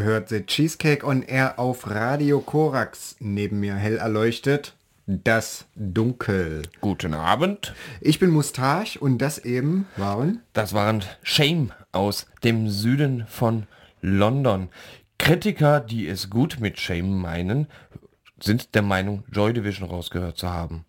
hört The Cheesecake on Air auf Radio Korax. Neben mir hell erleuchtet das Dunkel. Guten Abend. Ich bin Mustache und das eben waren? Das waren Shame aus dem Süden von London. Kritiker, die es gut mit Shame meinen, sind der Meinung, Joy Division rausgehört zu haben.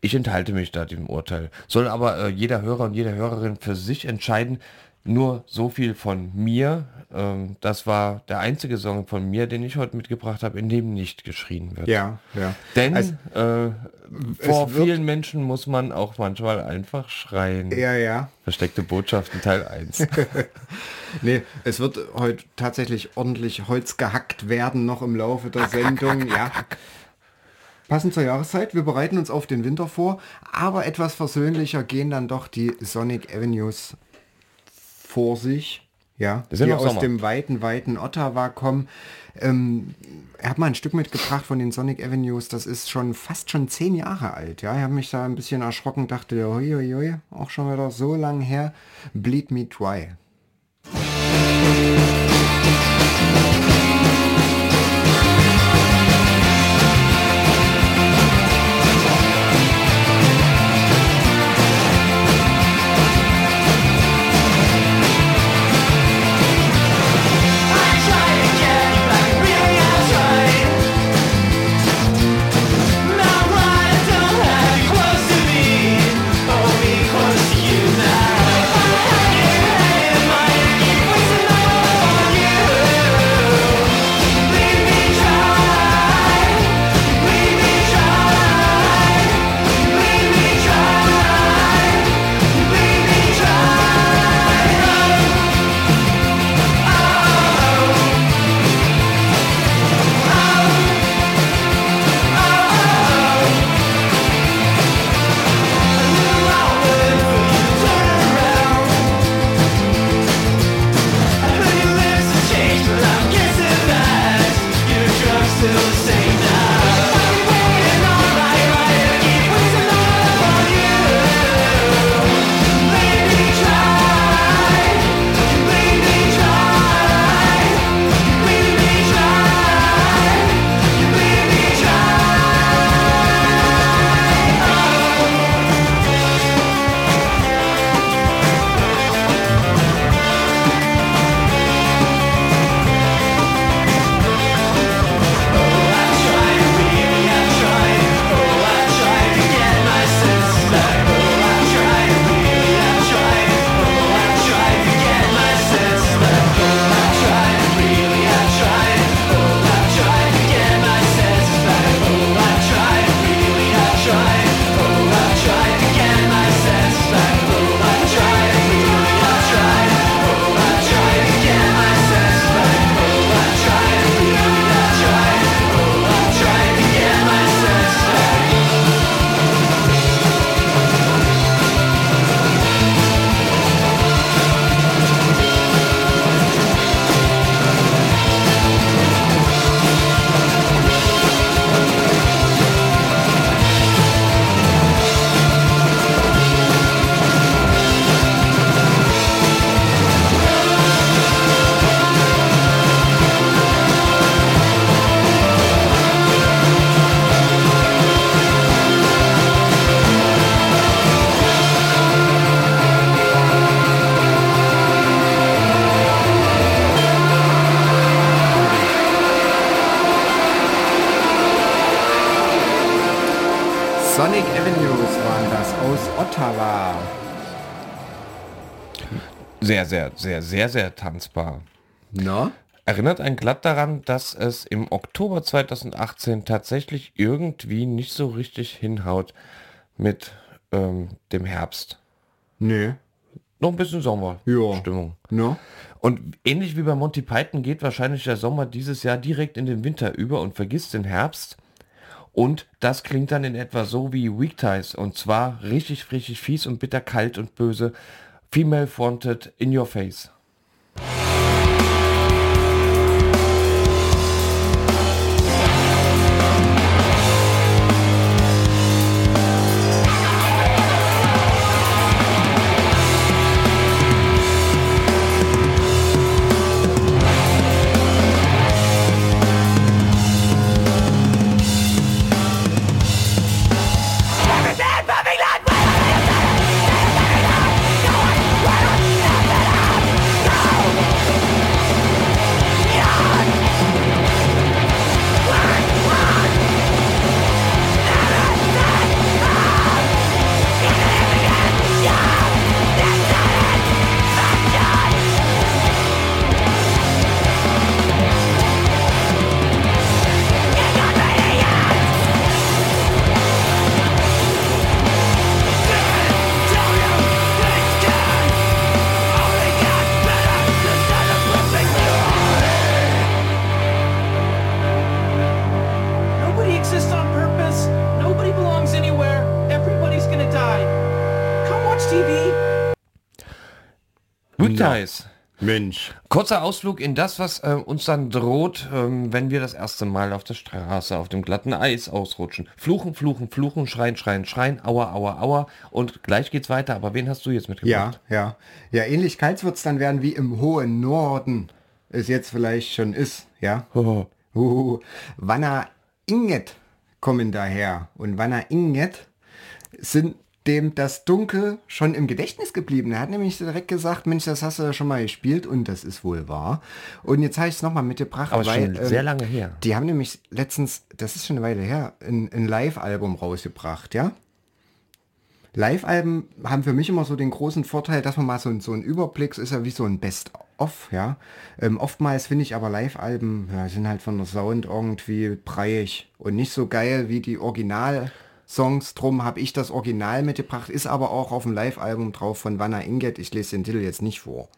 Ich enthalte mich da dem Urteil. Soll aber äh, jeder Hörer und jede Hörerin für sich entscheiden. Nur so viel von mir. Ähm, das war der einzige Song von mir, den ich heute mitgebracht habe, in dem nicht geschrien wird. Ja, ja. Denn also, äh, vor vielen Menschen muss man auch manchmal einfach schreien. Ja, ja. Versteckte Botschaften Teil 1. nee, es wird heute tatsächlich ordentlich Holz gehackt werden noch im Laufe der Sendung. ja. Passend zur Jahreszeit, wir bereiten uns auf den Winter vor, aber etwas versöhnlicher gehen dann doch die Sonic Avenues vor sich ja, Das die aus Sommer. dem weiten, weiten Ottawa kommen. Ähm, er hat mal ein Stück mitgebracht von den Sonic Avenues, das ist schon fast schon zehn Jahre alt. Ja, ich habe mich da ein bisschen erschrocken, dachte, hui, auch schon wieder so lang her. Bleed Me Dry. Sehr, sehr, sehr, sehr, sehr tanzbar. No? Erinnert einen glatt daran, dass es im Oktober 2018 tatsächlich irgendwie nicht so richtig hinhaut mit ähm, dem Herbst. Nö. Noch ein bisschen Sommer. Ja. Stimmung. No? Und ähnlich wie bei Monty Python geht wahrscheinlich der Sommer dieses Jahr direkt in den Winter über und vergisst den Herbst. Und das klingt dann in etwa so wie Weak Ties. Und zwar richtig, richtig fies und bitter kalt und böse. Female Fronted in your face. Ties. Mensch. Kurzer Ausflug in das, was äh, uns dann droht, ähm, wenn wir das erste Mal auf der Straße auf dem glatten Eis ausrutschen. Fluchen, fluchen, fluchen, schreien, schreien, schreien, aua, aua, aua. Und gleich geht's weiter. Aber wen hast du jetzt Ja, mitgebracht? ja. Ja, ähnlich kalt wird es dann werden wie im hohen Norden. Es jetzt vielleicht schon ist, ja. Oh. Uh, Wanna Inget kommen daher. Und Wanna Inget sind dem das Dunkel schon im Gedächtnis geblieben. Er hat nämlich direkt gesagt, Mensch, das hast du ja schon mal gespielt und das ist wohl wahr. Und jetzt habe ich es nochmal mitgebracht, Aber weil schon sehr lange her. die haben nämlich letztens, das ist schon eine Weile her, ein, ein Live-Album rausgebracht, ja. Live-Alben haben für mich immer so den großen Vorteil, dass man mal so, ein- so einen Überblick, ist ja wie so ein Best-of, ja. Ähm, oftmals finde ich aber Live-Alben, ja, sind halt von der Sound irgendwie breiig und nicht so geil wie die Original-Songs. Drum habe ich das Original mitgebracht, ist aber auch auf dem Live-Album drauf von Wanna Inget. Ich lese den Titel jetzt nicht vor.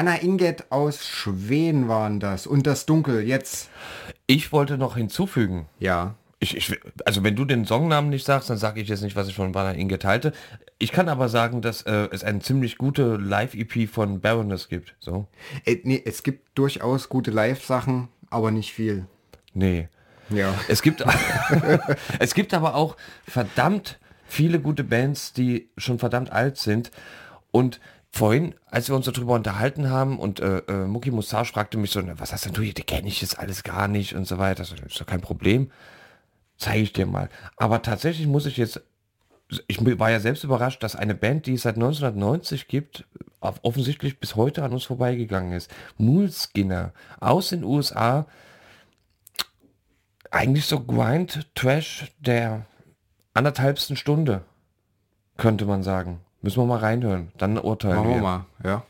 Wanna Inget aus Schweden waren das. Und das Dunkel, jetzt. Ich wollte noch hinzufügen. Ja. Ich, ich, also wenn du den Songnamen nicht sagst, dann sage ich jetzt nicht, was ich von Banner Inget halte. Ich kann aber sagen, dass äh, es eine ziemlich gute Live-EP von Baroness gibt. So. Äh, nee, es gibt durchaus gute Live-Sachen, aber nicht viel. Nee. Ja. Es gibt, es gibt aber auch verdammt viele gute Bands, die schon verdammt alt sind. Und vorhin, als wir uns darüber unterhalten haben und äh, äh, Mucki Moustache fragte mich so, "Na, was hast denn du hier, die kenne ich jetzt alles gar nicht und so weiter. Das ist doch kein Problem. Zeige ich dir mal. Aber tatsächlich muss ich jetzt, ich war ja selbst überrascht, dass eine Band, die es seit 1990 gibt, offensichtlich bis heute an uns vorbeigegangen ist. Moolskinner aus den USA, eigentlich so Grind Trash der anderthalbsten Stunde, könnte man sagen. Müssen wir mal reinhören, dann urteilen Machen wir wir. mal. Ja.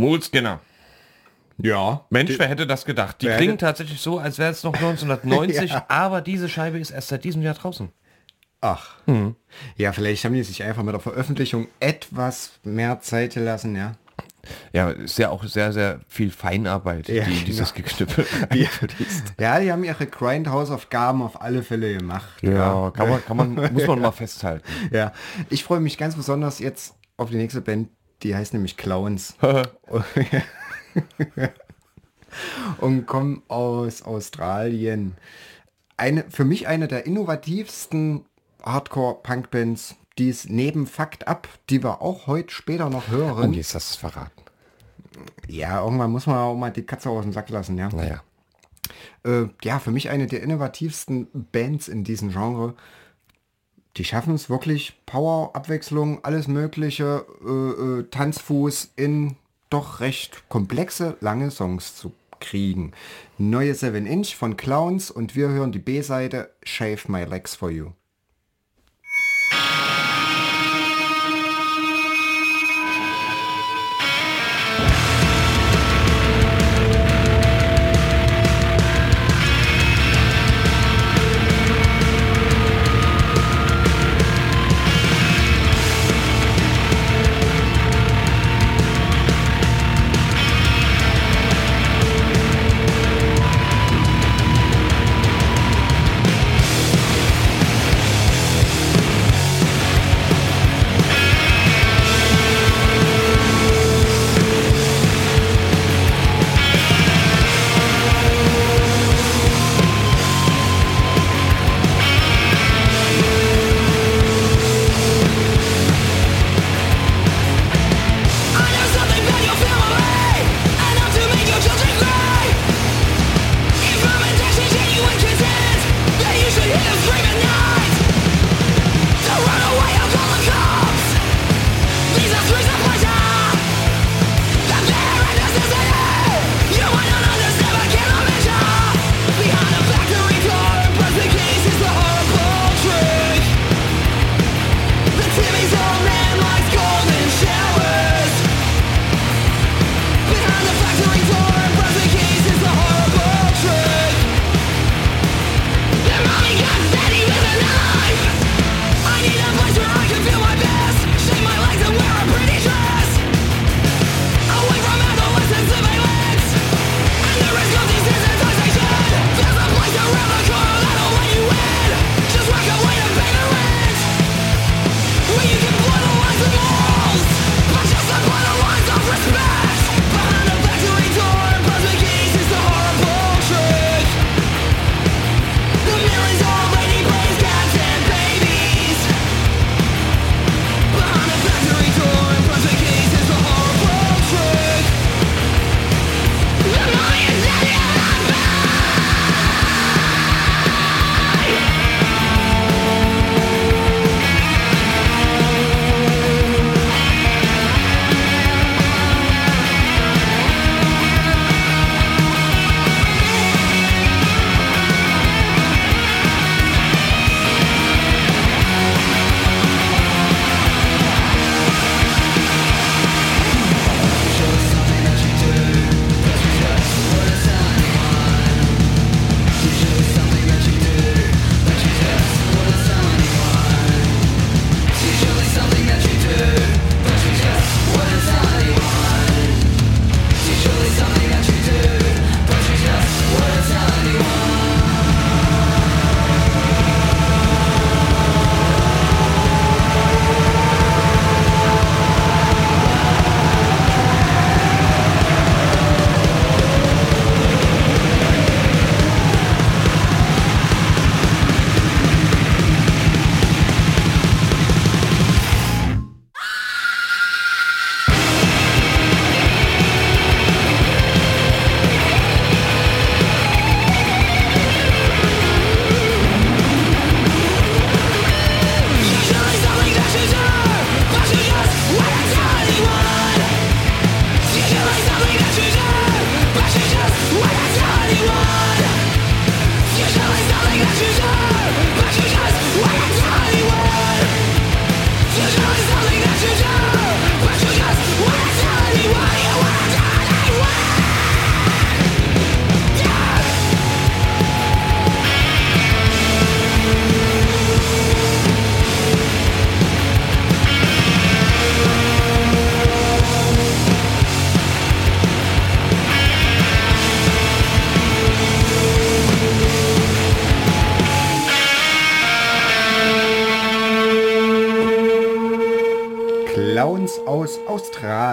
Moleskine. Ja. Mensch, wer hätte das gedacht? Die klingen tatsächlich so, als wäre es noch 1990, Ja. aber diese Scheibe ist erst seit diesem Jahr draußen. Ach. Ja, vielleicht haben die sich einfach mit der Veröffentlichung etwas mehr Zeit gelassen, ja. Ja, ist ja auch sehr, sehr viel Feinarbeit, Ja, die dieses genau. Geknüppel Die, ist. ja, die haben ihre Grindhouse-Aufgaben auf alle Fälle gemacht. Ja, kann man, kann man, muss man mal festhalten. Ja, ich freue mich ganz besonders jetzt auf die nächste Band, die heißt nämlich Clowns. und kommen aus Australien. Eine, für mich eine der innovativsten Hardcore-Punk-Bands, die es neben Fakt ab, die wir auch heute später noch hören. Und jetzt hast du es verraten. Ja, irgendwann muss man auch mal die Katze aus dem Sack lassen, ja. Naja. Äh, ja, für mich eine der innovativsten Bands in diesem Genre. Die schaffen es wirklich, Power, Abwechslung, alles mögliche, äh, äh, Tanzfuß in doch recht komplexe, lange Songs zu kriegen. Neue 7 Inch von Clowns und wir hören die B-Seite Shave My Legs For You.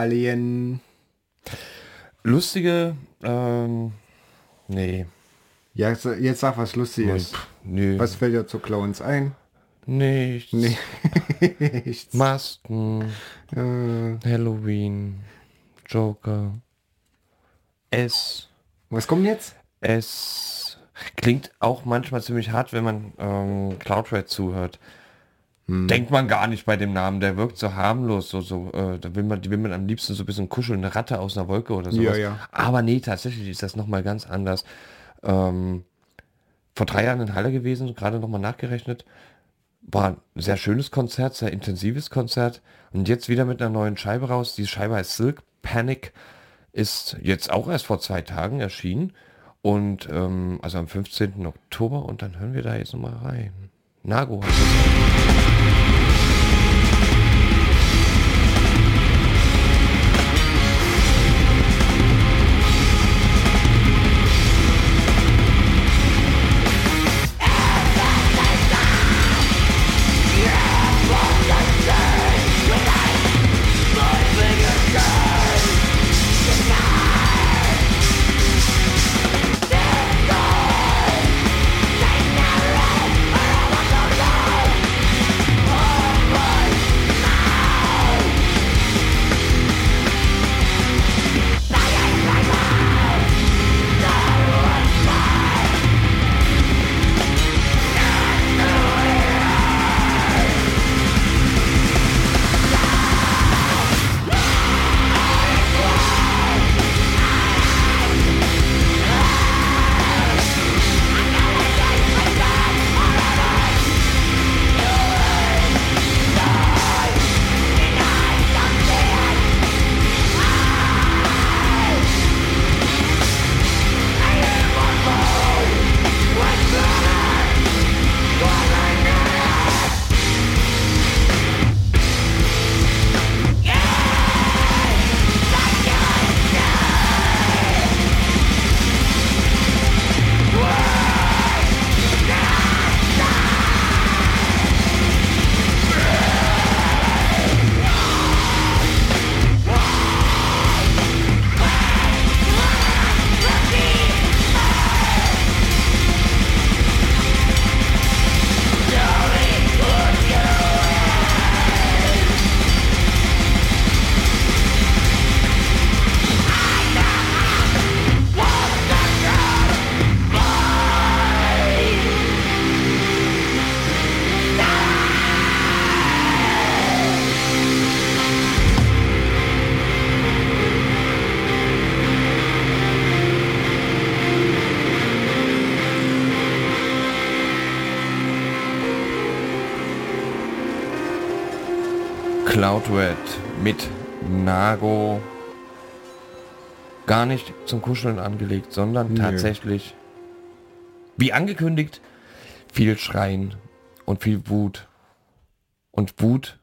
Australien. Lustige, ähm, nee. Ja, jetzt, jetzt sag was Lustiges. Nö. Was fällt dir zu Clowns ein? Nichts. Nee. Nichts. Masken, Äh, Halloween, Joker, S, was kommt jetzt? S. Klingt auch manchmal ziemlich hart, wenn man ähm, Cloudred zuhört. Hm. Denkt man gar nicht bei dem Namen, der wirkt so harmlos, so, so, äh, da will man, die will man am liebsten so ein bisschen kuscheln, eine Ratte aus einer Wolke oder sowas. Ja, ja. Aber nee, tatsächlich ist das nochmal ganz anders. Ähm, vor drei Jahren in Halle gewesen, gerade nochmal nachgerechnet. War ein sehr schönes Konzert, sehr intensives Konzert. Und jetzt wieder mit einer neuen Scheibe raus. Die Scheibe heißt Silk Panic, ist jetzt auch erst vor zwei Tagen erschienen. Und ähm, also am 15. Oktober und dann hören wir da jetzt nochmal rein. Nago Red mit Nago. Gar nicht zum Kuscheln angelegt, sondern Nö. tatsächlich, wie angekündigt, viel Schreien und viel Wut. Und Wut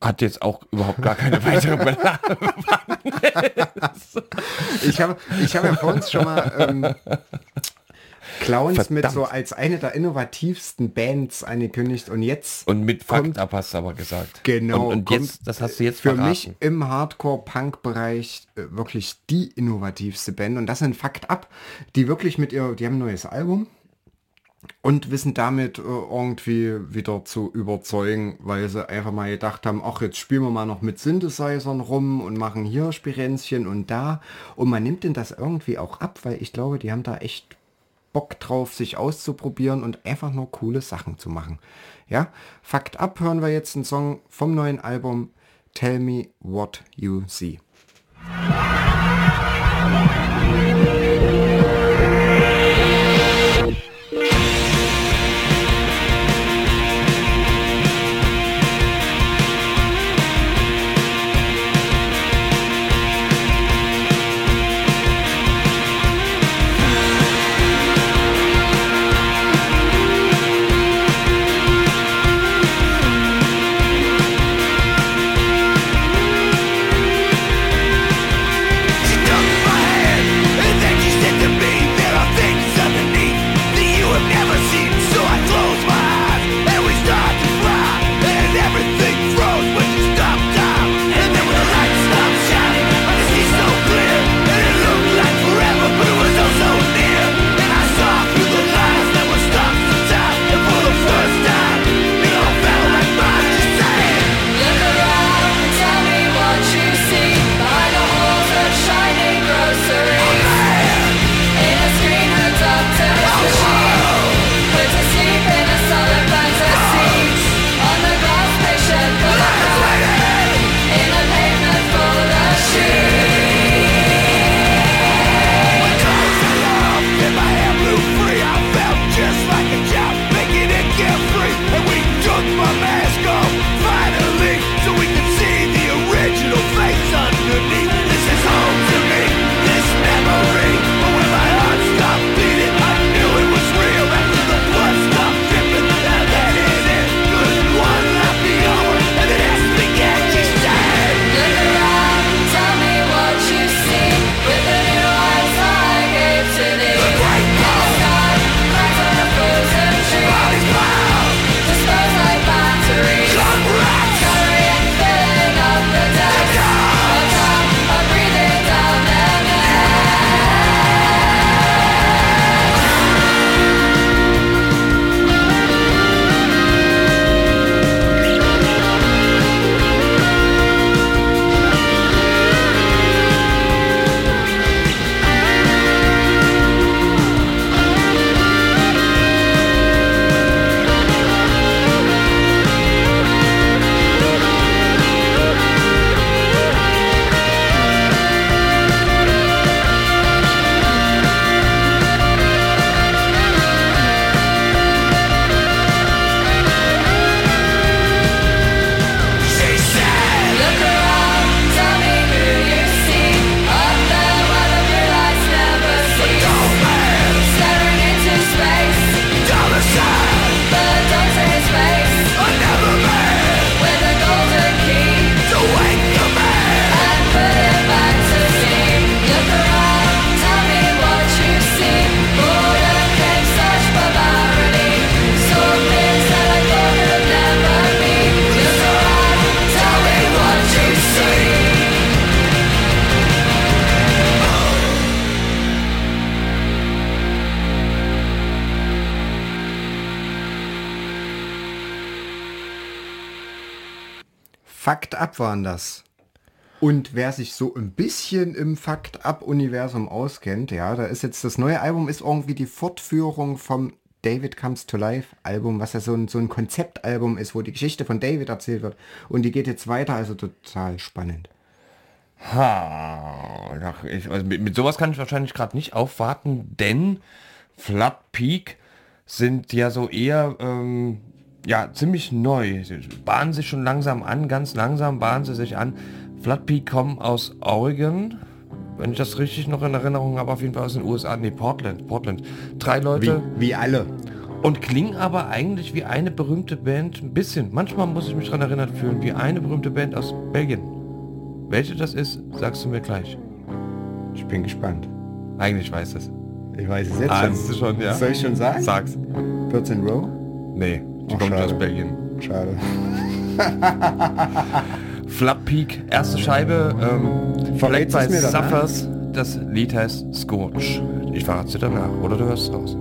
hat jetzt auch überhaupt gar keine weitere Beladung. Ich habe ich hab ja vor uns schon mal ähm, Clowns mit Verdammt. so als eine der innovativsten Bands angekündigt und jetzt Und mit Fakt ab hast du aber gesagt. Genau, Und, und jetzt, das hast du jetzt für verraten. mich im Hardcore-Punk-Bereich äh, wirklich die innovativste Band und das sind Fakt ab, die wirklich mit ihr, die haben ein neues Album und wissen damit äh, irgendwie wieder zu überzeugen, weil sie einfach mal gedacht haben, ach jetzt spielen wir mal noch mit Synthesizern rum und machen hier Spirenzchen und da und man nimmt denn das irgendwie auch ab, weil ich glaube, die haben da echt Bock drauf, sich auszuprobieren und einfach nur coole Sachen zu machen. Ja, Fakt ab hören wir jetzt einen Song vom neuen Album Tell Me What You See. Fakt ab waren das. Und wer sich so ein bisschen im Fakt ab Universum auskennt, ja, da ist jetzt das neue Album ist irgendwie die Fortführung vom David Comes to Life Album, was ja so ein, so ein Konzeptalbum ist, wo die Geschichte von David erzählt wird. Und die geht jetzt weiter, also total spannend. Ha, also mit, mit sowas kann ich wahrscheinlich gerade nicht aufwarten, denn Flat Peak sind ja so eher ähm, ja ziemlich neu. Sie bahnen sich schon langsam an, ganz langsam bahnen sie sich an. Flat Peak kommen aus Oregon, wenn ich das richtig noch in Erinnerung habe, auf jeden Fall aus den USA. Nee, Portland, Portland. Drei Wie, Leute wie alle. und klingen aber eigentlich wie eine berühmte Band, ein bisschen. Manchmal muss ich mich daran erinnert fühlen, wie eine berühmte Band aus Belgien. Welche das ist, sagst du mir gleich. Ich bin gespannt. Eigentlich weiß es. Ich weiß es jetzt Ah, schon. schon, ja. Soll ich schon sagen? Sag's. 14 Row? Nee, die Ach, kommt schade. aus Belgien. Schade. Flap Peak, erste Scheibe, ähm, Verrätst Black by danach? Suffers. Das Lied heißt Scorch. Ich verrate dir danach, oder du hörst es raus.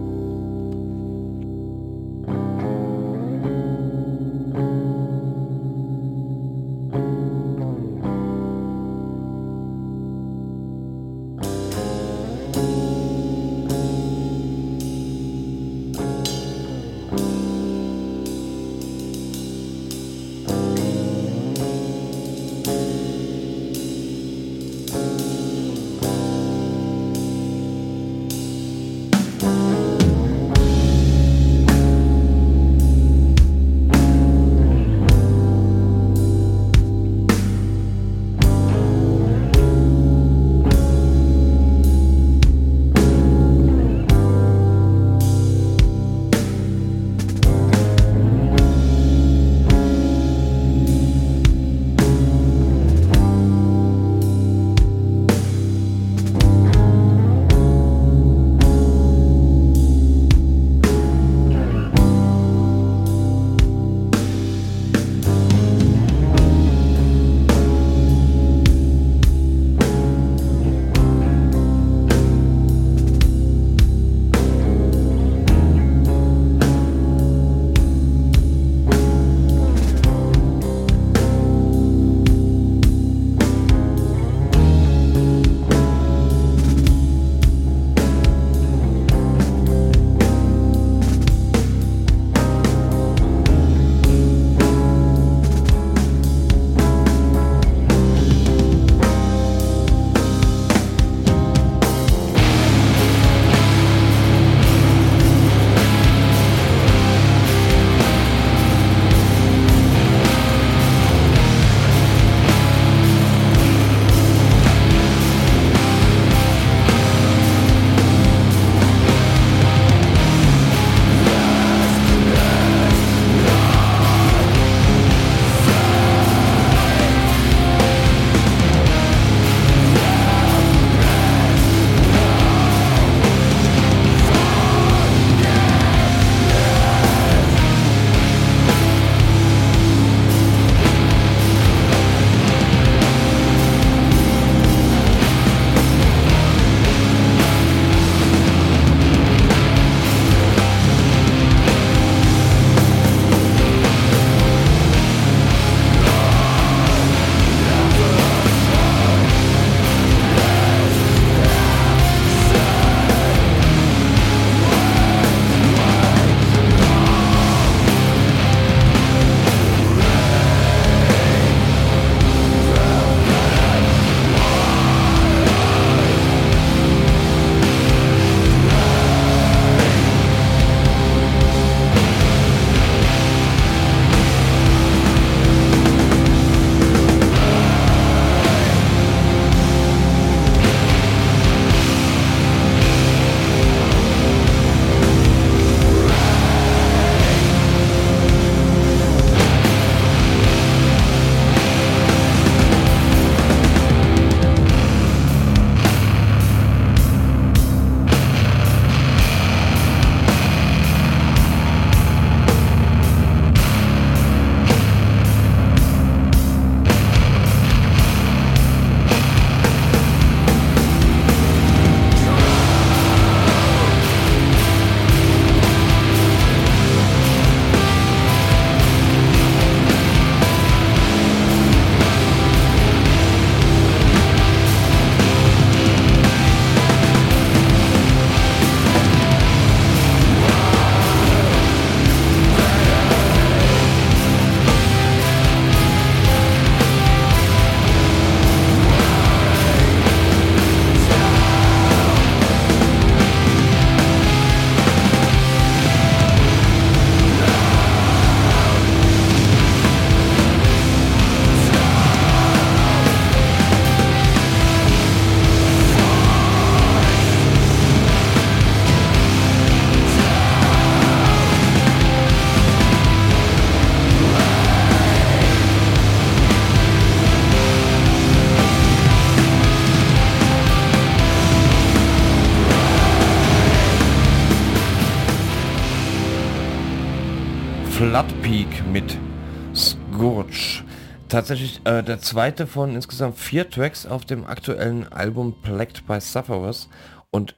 Tatsächlich äh, der zweite von insgesamt vier Tracks auf dem aktuellen Album Plagued by Sufferers. Und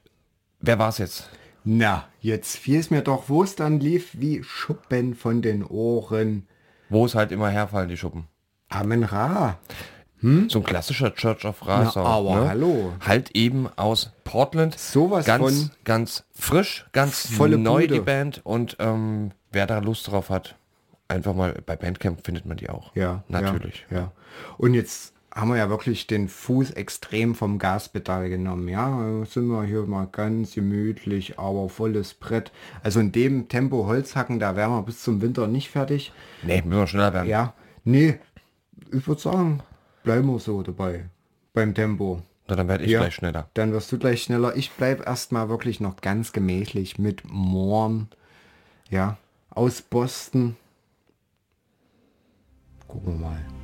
wer war's jetzt? Na, jetzt fiel es mir doch, wo es dann lief, wie Schuppen von den Ohren. Wo es halt immer herfallen, die Schuppen. Amen Ra. So ein klassischer Church of Ra Sound, aber ne? hallo. Halt eben aus Portland. Sowas ganz, von- ganz frisch, ganz Volle neu Bude. die Band und ähm, wer da Lust drauf hat, einfach mal bei Bandcamp findet man die auch. Ja, Natürlich. Ja, ja. Und jetzt haben wir ja wirklich den Fuß extrem vom Gaspedal genommen. Ja, sind wir hier mal ganz gemütlich, aber volles Brett. Also in dem Tempo Holzhacken, da wären wir bis zum Winter nicht fertig. Nee, müssen wir schneller werden. Ja, nee, ich würde sagen, bleiben wir so dabei beim Tempo. Na, dann werde ich Ja. gleich schneller. Dann wirst du gleich schneller. Ich bleib erstmal wirklich noch ganz gemächlich mit Morn. Ja, aus Boston. Gucken wir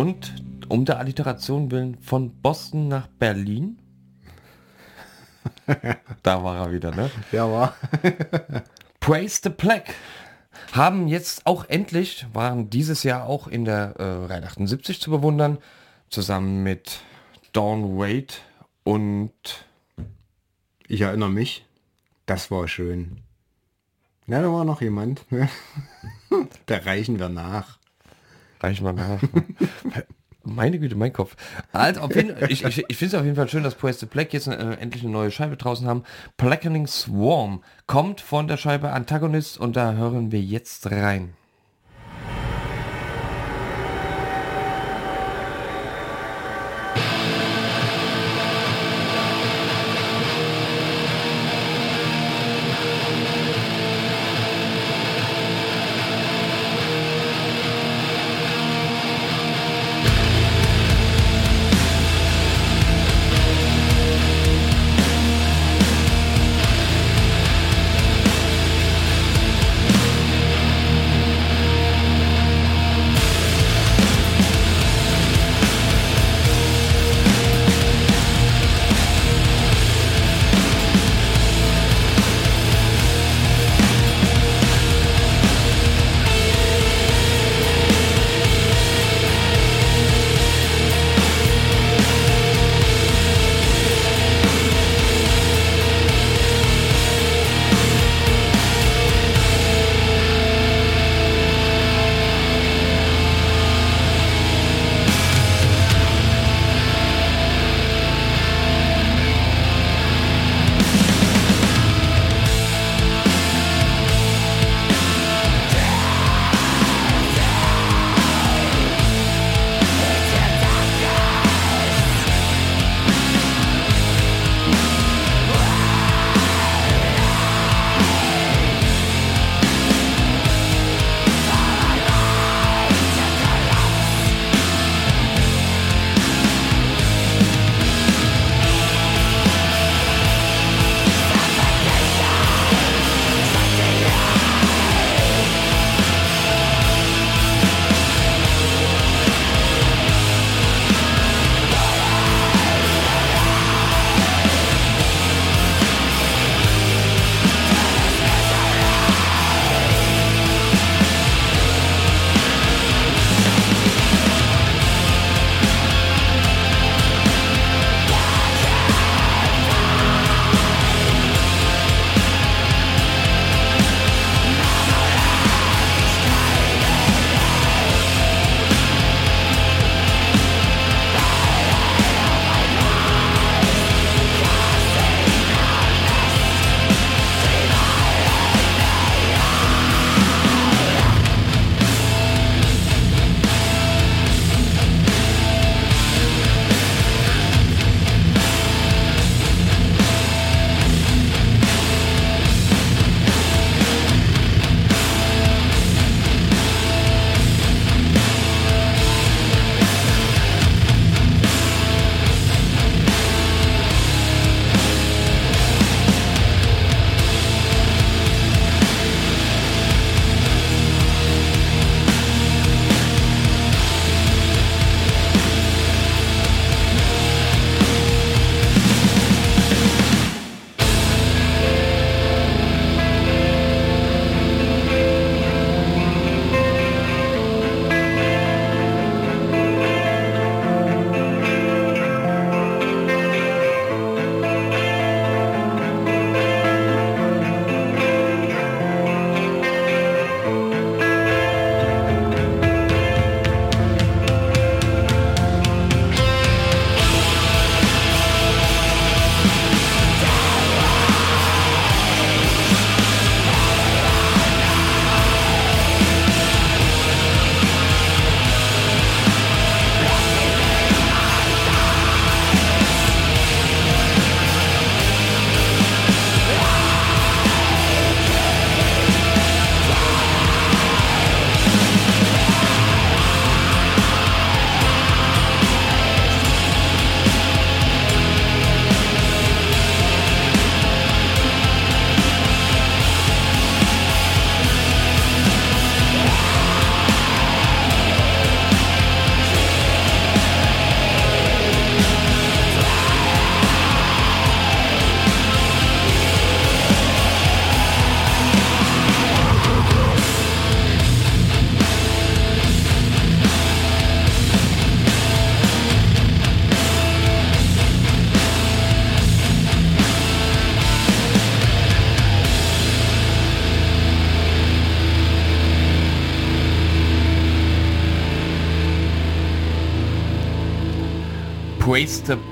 Und um der Alliteration willen von Boston nach Berlin. da war er wieder, ne? Ja, war. Praise the Plague haben jetzt auch endlich, waren dieses Jahr auch in der äh, Reihe 78 zu bewundern, zusammen mit Dawn Wade und Ich erinnere mich. Das war schön. Ja, da war noch jemand. da reichen wir nach. Reich mal nach. Meine Güte, mein Kopf. Also, jeden, ich ich, ich finde es auf jeden Fall schön, dass the Black jetzt äh, endlich eine neue Scheibe draußen haben. Blackening Swarm kommt von der Scheibe Antagonist und da hören wir jetzt rein.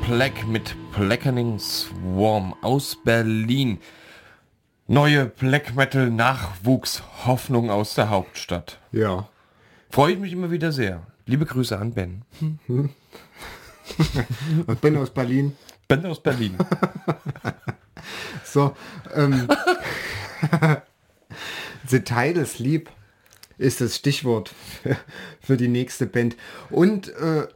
Black mit Blackening Swarm aus Berlin. Neue Black Metal Nachwuchs Hoffnung aus der Hauptstadt. Ja. Freue ich mich immer wieder sehr. Liebe Grüße an Ben. Bin aus Berlin. Ben aus Berlin. So, ähm, The Title Sleep ist das Stichwort für, für die nächste Band. Und äh,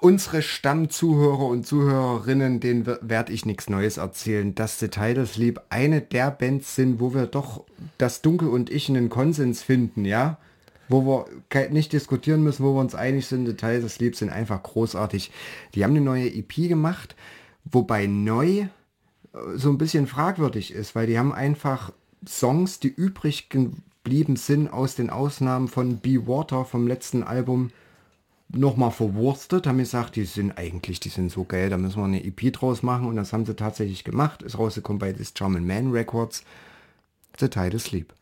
unsere Stammzuhörer und Zuhörerinnen, denen werde ich nichts Neues erzählen, dass The Title Sleep eine der Bands sind, wo wir doch das Dunkel und ich einen Konsens finden, ja? Wo wir nicht diskutieren müssen, wo wir uns einig sind, The Title Sleep sind einfach großartig. Die haben eine neue EP gemacht, wobei neu so ein bisschen fragwürdig ist, weil die haben einfach Songs, die übrig geblieben sind aus den Ausnahmen von Be Water vom letzten Album, nochmal verwurstet, haben gesagt, die sind eigentlich, die sind so geil, da müssen wir eine EP draus machen und das haben sie tatsächlich gemacht, ist rausgekommen bei This German Man Records, The Title Sleep.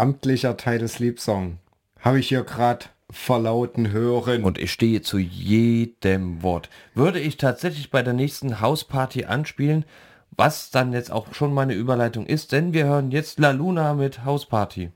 Amtlicher Title Sleep Song. Habe ich hier gerade verlauten hören. Und ich stehe zu jedem Wort. Würde ich tatsächlich bei der nächsten Hausparty anspielen, was dann jetzt auch schon meine Überleitung ist, denn wir hören jetzt La Luna mit Hausparty.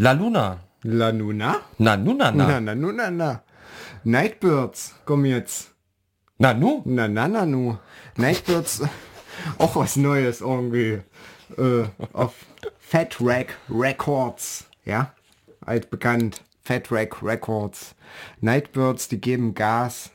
La Luna. La Nuna? Na, nu, na, Na, na. na, nu, na, na. Nightbirds, komm jetzt. Na, nu. Na, na, na, nu. Nightbirds, auch was Neues irgendwie. Äh, auf Fat Rack Records, ja, altbekannt. Fat Rack Records. Nightbirds, die geben Gas.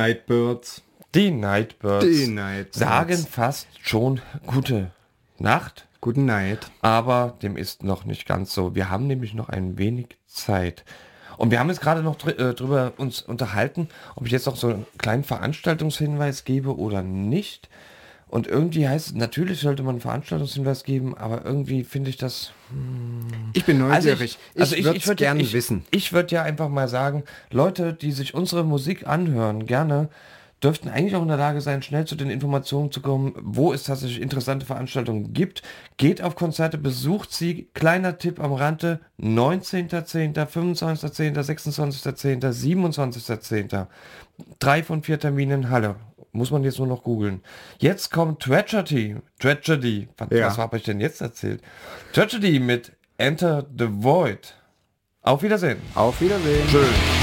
Nightbirds. Die Nightbirds Die Nightbirds. sagen fast schon gute Nacht, Guten Night. aber dem ist noch nicht ganz so. Wir haben nämlich noch ein wenig Zeit. Und wir haben jetzt gerade noch dr äh, drüber uns unterhalten, ob ich jetzt noch so einen kleinen Veranstaltungshinweis gebe oder nicht. Und irgendwie heißt es, natürlich sollte man einen Veranstaltungshinweis geben, aber irgendwie finde ich das Ich bin neugierig. also ich, würde es würd- gerne ich, wissen. Ich würde ja einfach mal sagen, Leute, die sich unsere Musik anhören, gerne, dürften eigentlich auch in der Lage sein, schnell zu den Informationen zu kommen, wo es tatsächlich interessante Veranstaltungen gibt. Geht auf Konzerte, besucht sie. Kleiner Tipp am Rande, 19.10., 25.10., 26.10., 27.10. Drei von vier Terminen in Halle. Muss man jetzt nur noch googeln. Jetzt kommt Tragedy. Tragedy. Was, Ja. habe ich denn jetzt erzählt? Tragedy mit Enter the Void. Auf Wiedersehen. Auf Wiedersehen. Schön.